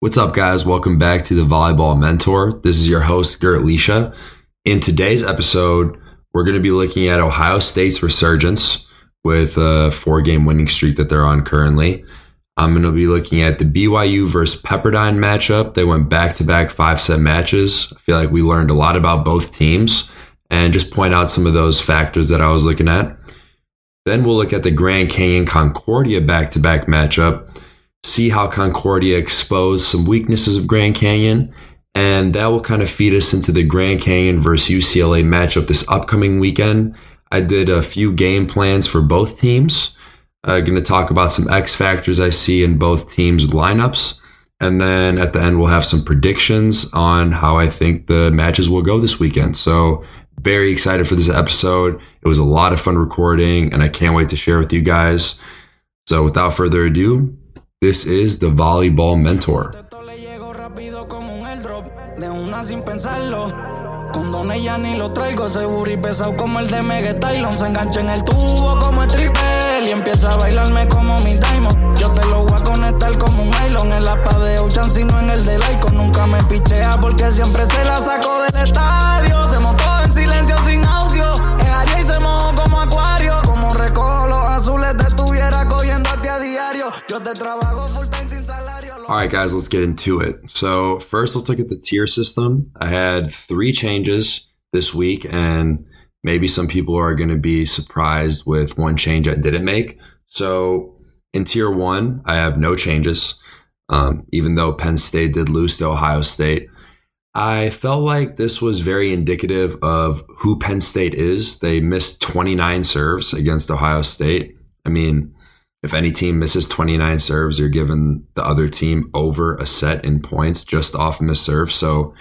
What's up, guys? Welcome back to the Volleyball Mentor. This is your host, Gert Leisha. In today's episode, we're going to be looking at Ohio State's resurgence with a four game winning streak that they're on currently. I'm going to be looking at the BYU versus Pepperdine matchup. They went back to back five set matches. I feel like we learned a lot about both teams and just point out some of those factors that I was looking at. Then we'll look at the Grand Canyon Concordia back to back matchup see how Concordia exposed some weaknesses of Grand Canyon. And that will kind of feed us into the Grand Canyon versus UCLA matchup this upcoming weekend. I did a few game plans for both teams. I'm uh, going to talk about some X factors I see in both teams' lineups. And then at the end, we'll have some predictions on how I think the matches will go this weekend. So, very excited for this episode. It was a lot of fun recording, and I can't wait to share with you guys. So, without further ado, this is the Volleyball Mentor. Con Don ella ni lo traigo, ese burri pesado como el de Megatylon. Se engancha en el tubo como el triple y empieza a bailarme como mi diamond. Yo te lo voy a conectar como un nylon. En la pa de Ocean, sino en el de Laiko. Nunca me pichea porque siempre se la saco del estadio. Se montó en silencio sin audio. En y se mojó como acuario. Como recojo los azules de tuviera cogiéndote a diario. Yo te trabajo. All right, guys, let's get into it. So, first, let's look at the tier system. I had three changes this week, and maybe some people are going to be surprised with one change I didn't make. So, in tier one, I have no changes, um, even though Penn State did lose to Ohio State. I felt like this was very indicative of who Penn State is. They missed 29 serves against Ohio State. I mean, if any team misses 29 serves, you're giving the other team over a set in points just off miss serve. So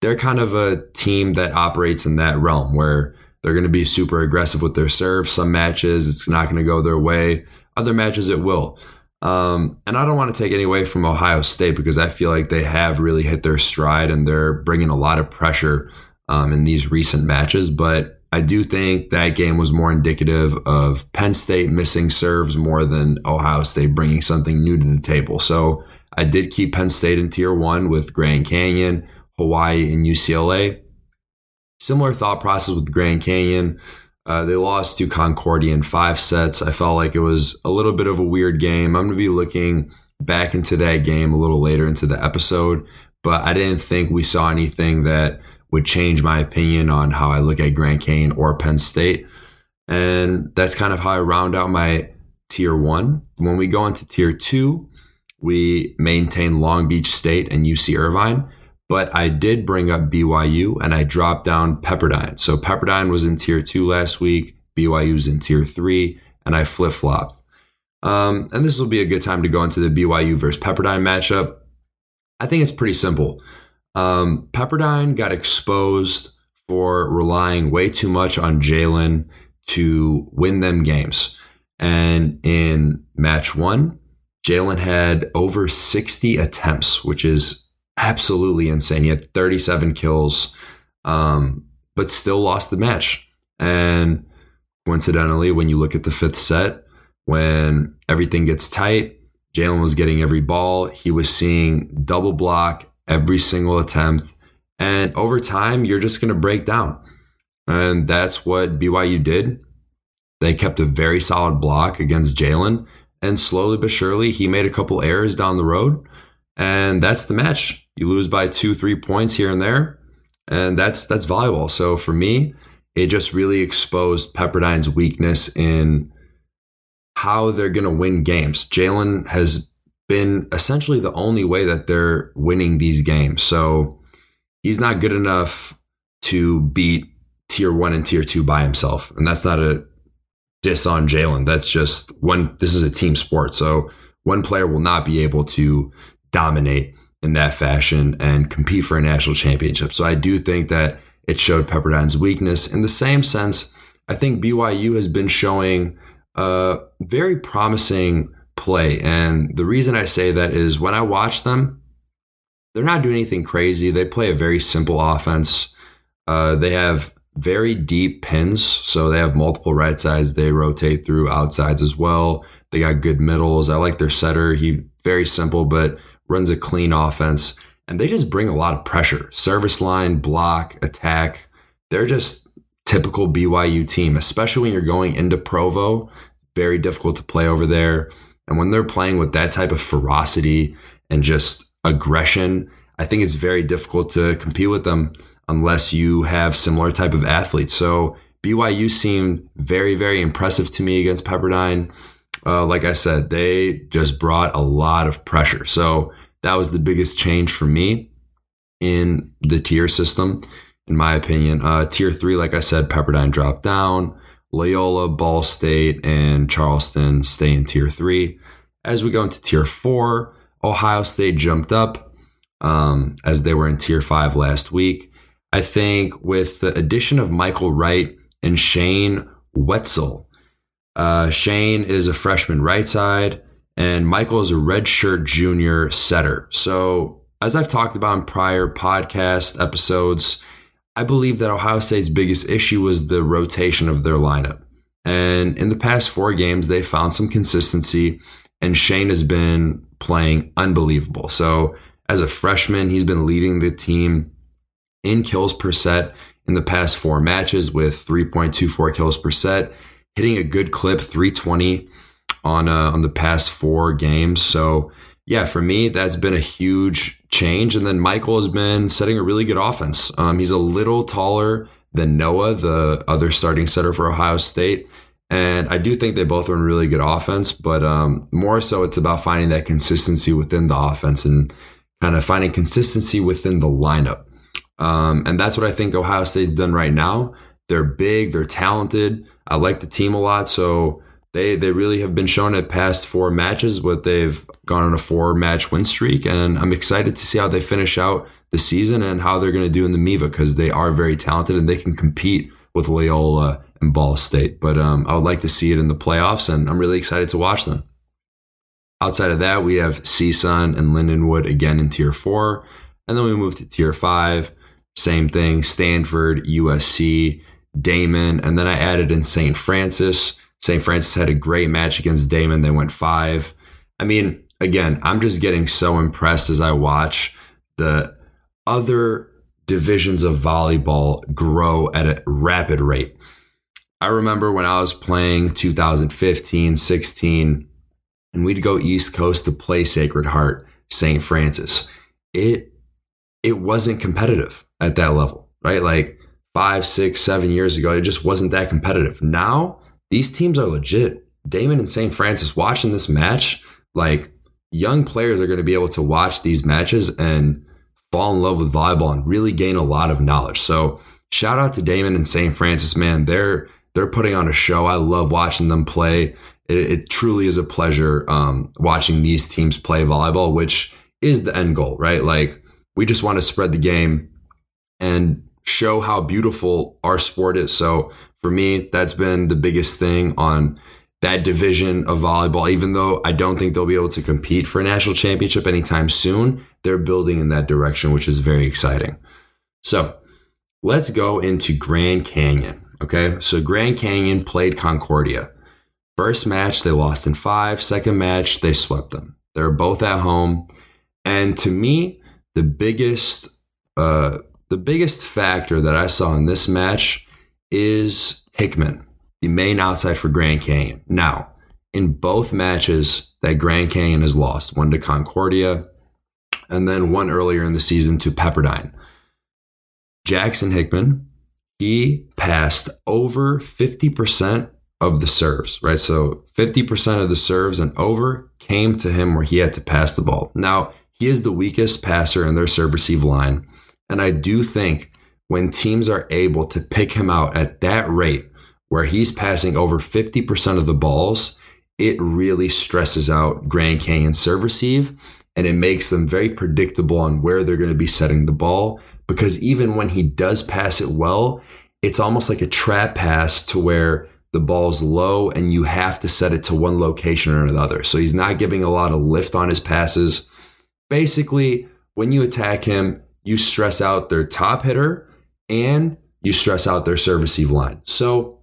they're kind of a team that operates in that realm where they're going to be super aggressive with their serve. Some matches, it's not going to go their way. Other matches, it will. Um, and I don't want to take any away from Ohio State because I feel like they have really hit their stride and they're bringing a lot of pressure um, in these recent matches. But I do think that game was more indicative of Penn State missing serves more than Ohio State bringing something new to the table. So I did keep Penn State in tier one with Grand Canyon, Hawaii, and UCLA. Similar thought process with Grand Canyon. Uh, they lost to Concordia in five sets. I felt like it was a little bit of a weird game. I'm going to be looking back into that game a little later into the episode, but I didn't think we saw anything that would change my opinion on how I look at Grand Canyon or Penn State. And that's kind of how I round out my tier one. When we go into tier two, we maintain Long Beach State and UC Irvine, but I did bring up BYU and I dropped down Pepperdine. So Pepperdine was in tier two last week, BYU was in tier three, and I flip flopped. Um, and this will be a good time to go into the BYU versus Pepperdine matchup. I think it's pretty simple. Um, Pepperdine got exposed for relying way too much on Jalen to win them games. And in match one, Jalen had over 60 attempts, which is absolutely insane. He had 37 kills, um, but still lost the match. And coincidentally, when you look at the fifth set, when everything gets tight, Jalen was getting every ball. He was seeing double block every single attempt. And over time, you're just going to break down. And that's what BYU did. They kept a very solid block against Jalen. And slowly but surely, he made a couple errors down the road. And that's the match. You lose by two, three points here and there. And that's that's volleyball. So for me, it just really exposed Pepperdine's weakness in how they're going to win games. Jalen has been essentially the only way that they're winning these games. So he's not good enough to beat tier one and tier two by himself. And that's not a diss on Jalen. That's just one, this is a team sport. So one player will not be able to dominate in that fashion and compete for a national championship. So I do think that it showed Pepperdine's weakness. In the same sense, I think BYU has been showing a very promising play. And the reason I say that is when I watch them, they're not doing anything crazy. They play a very simple offense. Uh, they have very deep pins, so they have multiple right sides. They rotate through outsides as well. They got good middles. I like their setter. He very simple, but runs a clean offense, and they just bring a lot of pressure. Service line, block, attack. They're just typical BYU team, especially when you're going into Provo. Very difficult to play over there. And when they're playing with that type of ferocity and just aggression, I think it's very difficult to compete with them unless you have similar type of athletes. So BYU seemed very, very impressive to me against Pepperdine. Uh, like I said, they just brought a lot of pressure. So that was the biggest change for me in the tier system, in my opinion. Uh, tier three, like I said, Pepperdine dropped down. Loyola, Ball State, and Charleston stay in tier three. As we go into tier four, Ohio State jumped up um, as they were in tier five last week. I think with the addition of Michael Wright and Shane Wetzel, uh, Shane is a freshman right side, and Michael is a redshirt junior setter. So, as I've talked about in prior podcast episodes, I believe that Ohio State's biggest issue was the rotation of their lineup. And in the past four games, they found some consistency, and Shane has been playing unbelievable. So, as a freshman, he's been leading the team in kills per set in the past four matches with 3.24 kills per set, hitting a good clip, 320 on uh, on the past four games. So yeah, for me, that's been a huge change. And then Michael has been setting a really good offense. Um, he's a little taller than Noah, the other starting setter for Ohio State. And I do think they both run really good offense, but um, more so it's about finding that consistency within the offense and kind of finding consistency within the lineup. Um, and that's what I think Ohio State's done right now. They're big, they're talented. I like the team a lot. So they they really have been shown at past four matches, but they've gone on a four match win streak, and I'm excited to see how they finish out the season and how they're going to do in the MIVA because they are very talented and they can compete with Loyola and Ball State. But um, I would like to see it in the playoffs, and I'm really excited to watch them. Outside of that, we have CSUN and Lindenwood again in Tier Four, and then we move to Tier Five. Same thing: Stanford, USC, Daemen. and then I added in St. Francis. St. Francis had a great match against Daemen. They went five. I mean, again, I'm just getting so impressed as I watch the other divisions of volleyball grow at a rapid rate. I remember when I was playing 2015, 16, and we'd go East Coast to play Sacred Heart, St. Francis. It it wasn't competitive at that level, right? Like five, six, seven years ago, it just wasn't that competitive. Now these teams are legit. Daemen and St. Francis watching this match, like young players are going to be able to watch these matches and fall in love with volleyball and really gain a lot of knowledge. So shout out to Daemen and St. Francis, man. They're they're putting on a show. I love watching them play. It, it truly is a pleasure um, watching these teams play volleyball, which is the end goal, right? Like we just want to spread the game and show how beautiful our sport is. So for me, that's been the biggest thing on that division of volleyball. Even though I don't think they'll be able to compete for a national championship anytime soon, they're building in that direction, which is very exciting. So let's go into Grand Canyon. Okay, so Grand Canyon played Concordia. First match, they lost in five. Second match, they swept them. They're both at home. And to me, the biggest, uh, the biggest factor that I saw in this match is Hickman, the main outside for Grand Canyon. Now, in both matches that Grand Canyon has lost, one to Concordia and then one earlier in the season to Pepperdine. Jackson Hickman, he passed over 50% of the serves, right? So 50% of the serves and over came to him where he had to pass the ball. Now, he is the weakest passer in their serve receive line. And I do think when teams are able to pick him out at that rate, where he's passing over 50% of the balls, it really stresses out Grand Canyon serve receive and it makes them very predictable on where they're going to be setting the ball. Because even when he does pass it well, it's almost like a trap pass to where the ball's low and you have to set it to one location or another. So he's not giving a lot of lift on his passes. Basically, when you attack him, you stress out their top hitter and you stress out their service receive line. So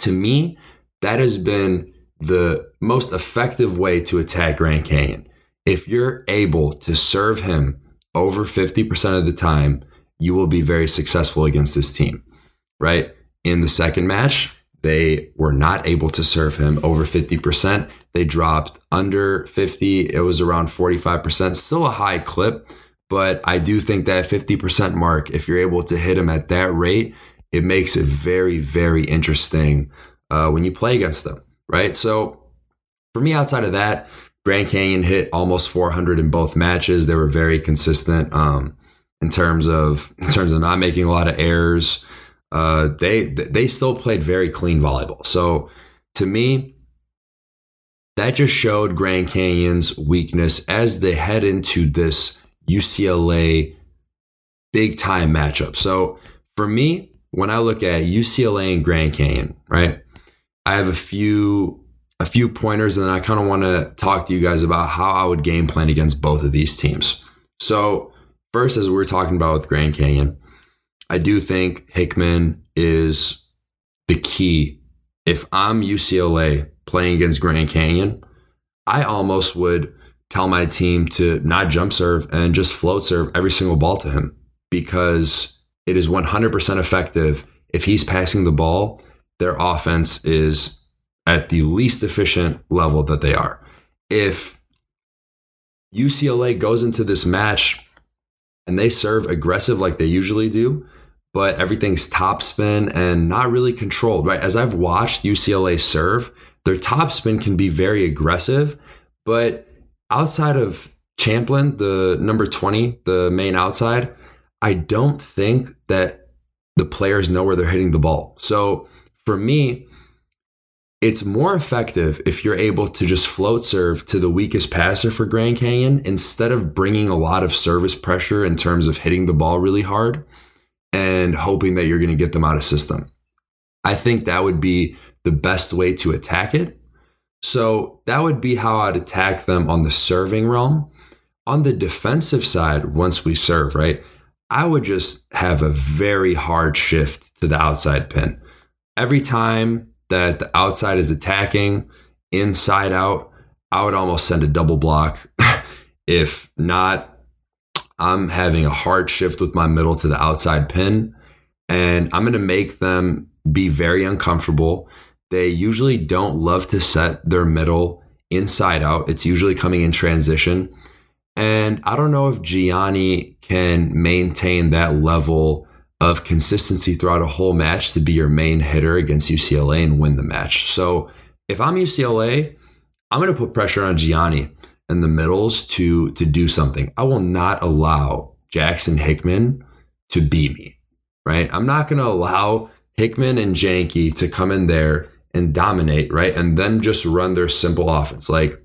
to me, that has been the most effective way to attack Grand Canyon if you're able to serve him over 50% of the time, you will be very successful against this team, right? In the second match, they were not able to serve him over 50%. They dropped under 50. It was around 45%, still a high clip, but I do think that 50% mark, if you're able to hit him at that rate, it makes it very, very interesting uh, when you play against them, right? So for me, outside of that, Grand Canyon hit almost 400 in both matches. They were very consistent um, in terms of in terms of not making a lot of errors. Uh, they they still played very clean volleyball. So to me, that just showed Grand Canyon's weakness as they head into this UCLA big time matchup. So for me, when I look at UCLA and Grand Canyon, right, I have a few a few pointers, and then I kind of want to talk to you guys about how I would game plan against both of these teams. So, first, as we are talking about with Grand Canyon, I do think Hickman is the key. If I'm UCLA playing against Grand Canyon, I almost would tell my team to not jump serve and just float serve every single ball to him because it is 100% effective. If he's passing the ball, their offense is at the least efficient level that they are. If UCLA goes into this match and they serve aggressive like they usually do, but everything's top spin and not really controlled, right? As I've watched UCLA serve, their top spin can be very aggressive, but outside of Champlin, the number 20, the main outside, I don't think that the players know where they're hitting the ball. So for me, it's more effective if you're able to just float serve to the weakest passer for Grand Canyon instead of bringing a lot of service pressure in terms of hitting the ball really hard and hoping that you're going to get them out of system. I think that would be the best way to attack it. So that would be how I'd attack them on the serving realm. On the defensive side, once we serve, right, I would just have a very hard shift to the outside pin. Every time that the outside is attacking inside out, I would almost send a double block. if not, I'm having a hard shift with my middle to the outside pin, and I'm going to make them be very uncomfortable. They usually don't love to set their middle inside out, it's usually coming in transition. And I don't know if Gianni can maintain that level of consistency throughout a whole match to be your main hitter against UCLA and win the match. So if I'm UCLA, I'm going to put pressure on Gianni in the middles to to do something. I will not allow Jackson Hickman to beat me. Right? I'm not going to allow Hickman and Janky to come in there and dominate, right? And then just run their simple offense. Like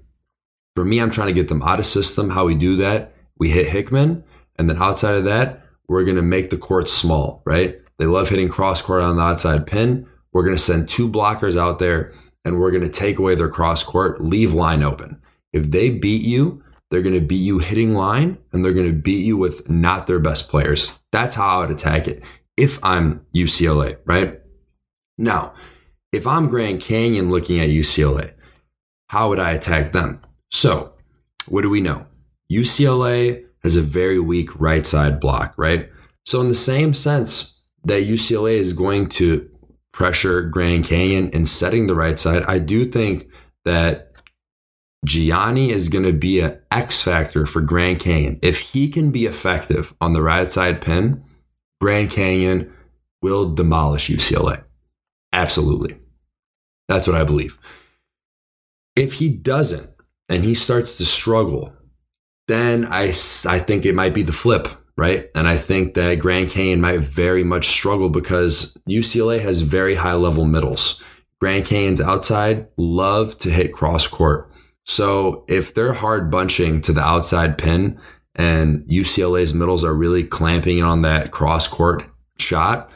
for me, I'm trying to get them out of system. How we do that, we hit Hickman, and then outside of that, we're going to make the court small, right? They love hitting cross court on the outside pin. We're going to send two blockers out there and we're going to take away their cross court, leave line open. If they beat you, they're going to beat you hitting line and they're going to beat you with not their best players. That's how I would attack it if I'm UCLA, right? Now, if I'm Grand Canyon looking at UCLA, how would I attack them? So, what do we know? UCLA has a very weak right side block, right? So, in the same sense that UCLA is going to pressure Grand Canyon and setting the right side, I do think that Gianni is going to be an X factor for Grand Canyon. If he can be effective on the right side pin, Grand Canyon will demolish UCLA. Absolutely. That's what I believe. If he doesn't and he starts to struggle then I, I think it might be the flip, right? And I think that Grand Canyon might very much struggle because UCLA has very high level middles. Grand Canyon's outside love to hit cross court. So if they're hard bunching to the outside pin and UCLA's middles are really clamping on that cross court shot,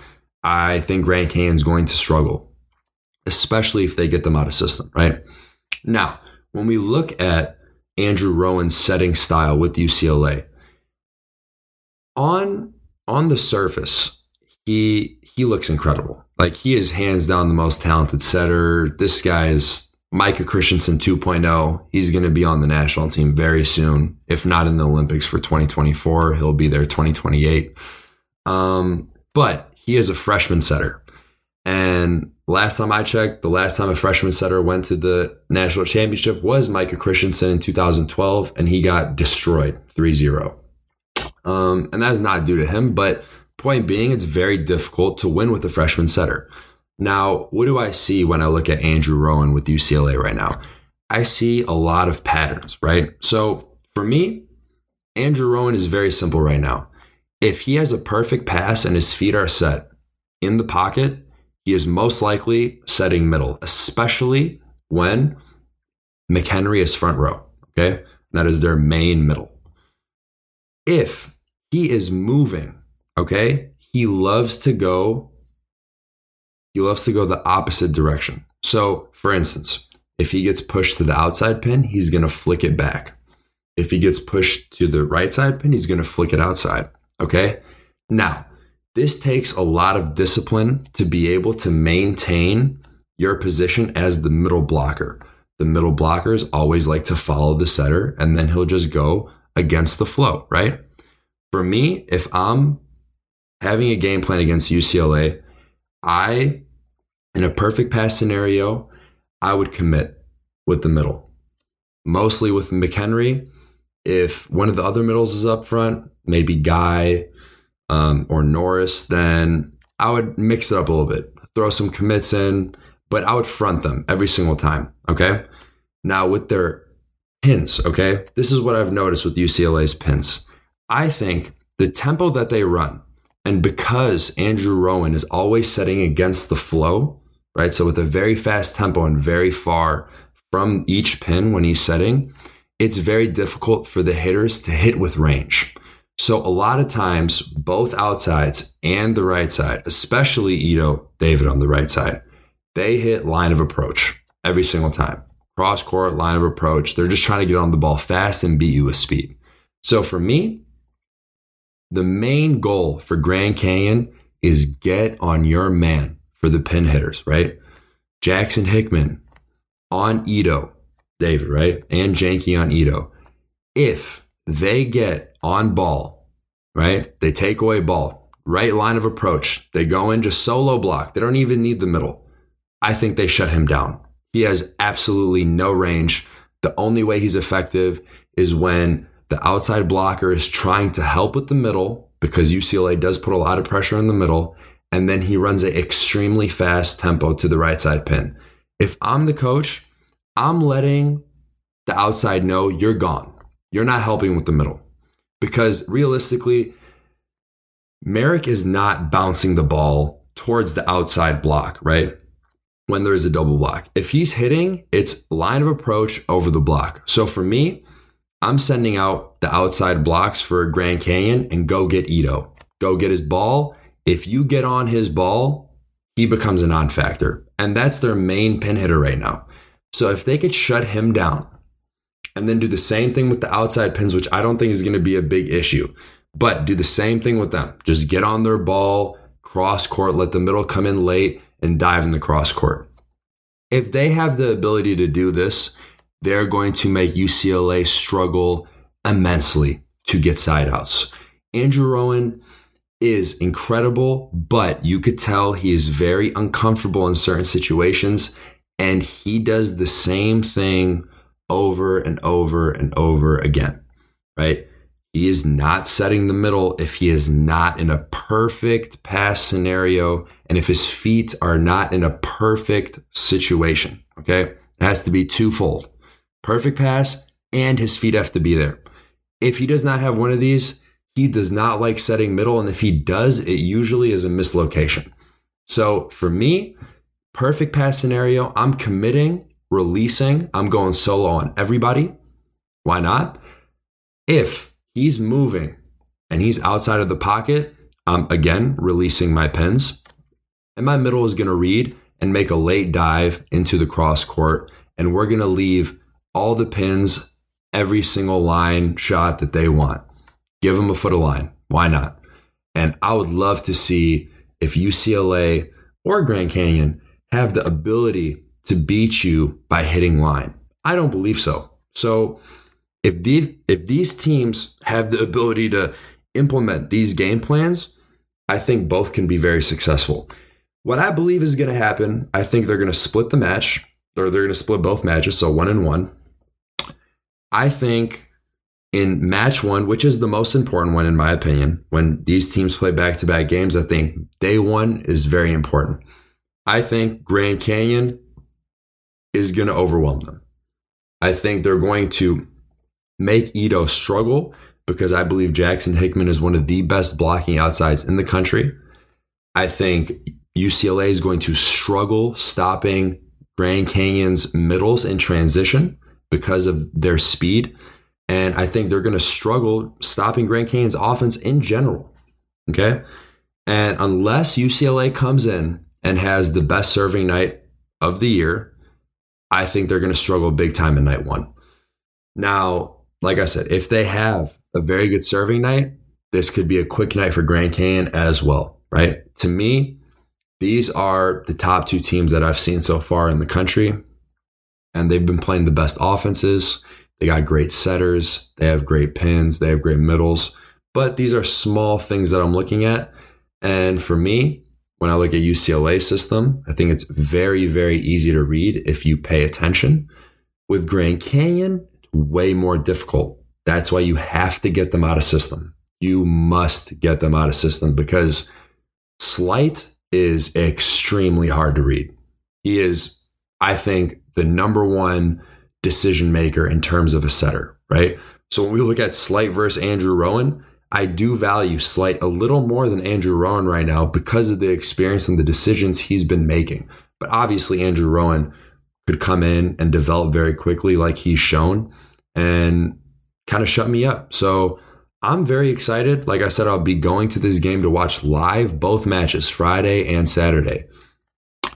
I think Grand Canyon's going to struggle, especially if they get them out of system, right? Now, when we look at Andrew Rowan's setting style with UCLA. On on the surface, he he looks incredible. Like he is hands down the most talented setter. This guy is Micah Christenson 2.0. He's going to be on the national team very soon. If not in the Olympics for 2024, he'll be there 2028. Um, but he is a freshman setter. And last time I checked, the last time a freshman setter went to the national championship was Micah Christenson in 2012, and he got destroyed 3 0. Um, and that is not due to him, but point being, it's very difficult to win with a freshman setter. Now, what do I see when I look at Andrew Rowan with UCLA right now? I see a lot of patterns, right? So for me, Andrew Rowan is very simple right now. If he has a perfect pass and his feet are set in the pocket, he is most likely setting middle, especially when McHenry is front row. Okay. That is their main middle. If he is moving, okay, he loves to go, he loves to go the opposite direction. So, for instance, if he gets pushed to the outside pin, he's going to flick it back. If he gets pushed to the right side pin, he's going to flick it outside. Okay. Now, this takes a lot of discipline to be able to maintain your position as the middle blocker. The middle blockers always like to follow the setter and then he'll just go against the flow, right? For me, if I'm having a game plan against UCLA, I, in a perfect pass scenario, I would commit with the middle. Mostly with McHenry. If one of the other middles is up front, maybe Guy, um, or Norris, then I would mix it up a little bit, throw some commits in, but I would front them every single time. Okay. Now with their pins, okay, this is what I've noticed with UCLA's pins. I think the tempo that they run, and because Andrew Rowan is always setting against the flow, right? So with a very fast tempo and very far from each pin when he's setting, it's very difficult for the hitters to hit with range. So a lot of times, both outsides and the right side, especially Ido David on the right side, they hit line of approach every single time. Cross court, line of approach. They're just trying to get on the ball fast and beat you with speed. So for me, the main goal for Grand Canyon is get on your man for the pin hitters, right? Jackson Hickman on Ido, David, right? And Janky on Ido. If they get on ball, right? They take away ball, right line of approach. They go in just solo block. They don't even need the middle. I think they shut him down. He has absolutely no range. The only way he's effective is when the outside blocker is trying to help with the middle because UCLA does put a lot of pressure in the middle. And then he runs an extremely fast tempo to the right side pin. If I'm the coach, I'm letting the outside know you're gone. You're not helping with the middle because realistically, Merrick is not bouncing the ball towards the outside block, right? When there's a double block. If he's hitting, it's line of approach over the block. So for me, I'm sending out the outside blocks for Grand Canyon and go get Ido. Go get his ball. If you get on his ball, he becomes a non factor. And that's their main pin hitter right now. So if they could shut him down, and then do the same thing with the outside pins, which I don't think is going to be a big issue. But do the same thing with them. Just get on their ball, cross court, let the middle come in late, and dive in the cross court. If they have the ability to do this, they're going to make UCLA struggle immensely to get side outs. Andrew Rowan is incredible, but you could tell he is very uncomfortable in certain situations, and he does the same thing over and over and over again, right? He is not setting the middle if he is not in a perfect pass scenario and if his feet are not in a perfect situation. Okay. It has to be twofold perfect pass and his feet have to be there. If he does not have one of these, he does not like setting middle. And if he does, it usually is a mislocation. So for me, perfect pass scenario, I'm committing releasing, I'm going solo on everybody. Why not? If he's moving and he's outside of the pocket, I'm again releasing my pins. And my middle is going to read and make a late dive into the cross court. And we're going to leave all the pins, every single line shot that they want. Give them a foot of line. Why not? And I would love to see if UCLA or Grand Canyon have the ability to beat you by hitting line. I don't believe so. So if these if these teams have the ability to implement these game plans, I think both can be very successful. What I believe is going to happen, I think they're going to split the match or they're going to split both matches, so one and one. I think in match one, which is the most important one in my opinion, when these teams play back to back games, I think day one is very important. I think Grand Canyon is going to overwhelm them. I think they're going to make Ido struggle because I believe Jackson Hickman is one of the best blocking outsides in the country. I think UCLA is going to struggle stopping Grand Canyon's middles in transition because of their speed. And I think they're going to struggle stopping Grand Canyon's offense in general. Okay. And unless UCLA comes in and has the best serving night of the year, I think they're going to struggle big time in night one. Now, like I said, if they have a very good serving night, this could be a quick night for Grand Canyon as well, right? To me, these are the top two teams that I've seen so far in the country, and they've been playing the best offenses. They got great setters, they have great pins, they have great middles, but these are small things that I'm looking at. And for me, when I look at UCLA system, I think it's very, very easy to read if you pay attention. With Grand Canyon, way more difficult. That's why you have to get them out of system. You must get them out of system because Slight is extremely hard to read. He is, I think, the number one decision maker in terms of a setter, right? So when we look at Slight versus Andrew Rowan, I do value Slight a little more than Andrew Rowan right now because of the experience and the decisions he's been making. But obviously, Andrew Rowan could come in and develop very quickly, like he's shown, and kind of shut me up. So I'm very excited. Like I said, I'll be going to this game to watch live both matches, Friday and Saturday.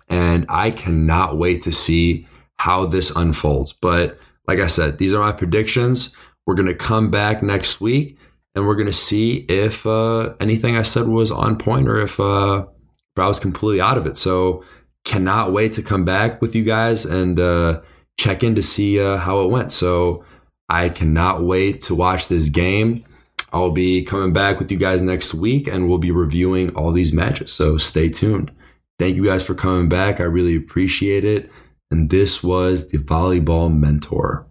And I cannot wait to see how this unfolds. But like I said, these are my predictions. We're going to come back next week and we're going to see if uh, anything I said was on point or if, uh, if I was completely out of it. So cannot wait to come back with you guys and uh, check in to see uh, how it went. So I cannot wait to watch this game. I'll be coming back with you guys next week and we'll be reviewing all these matches. So stay tuned. Thank you guys for coming back. I really appreciate it. And this was the Volleyball Mentor.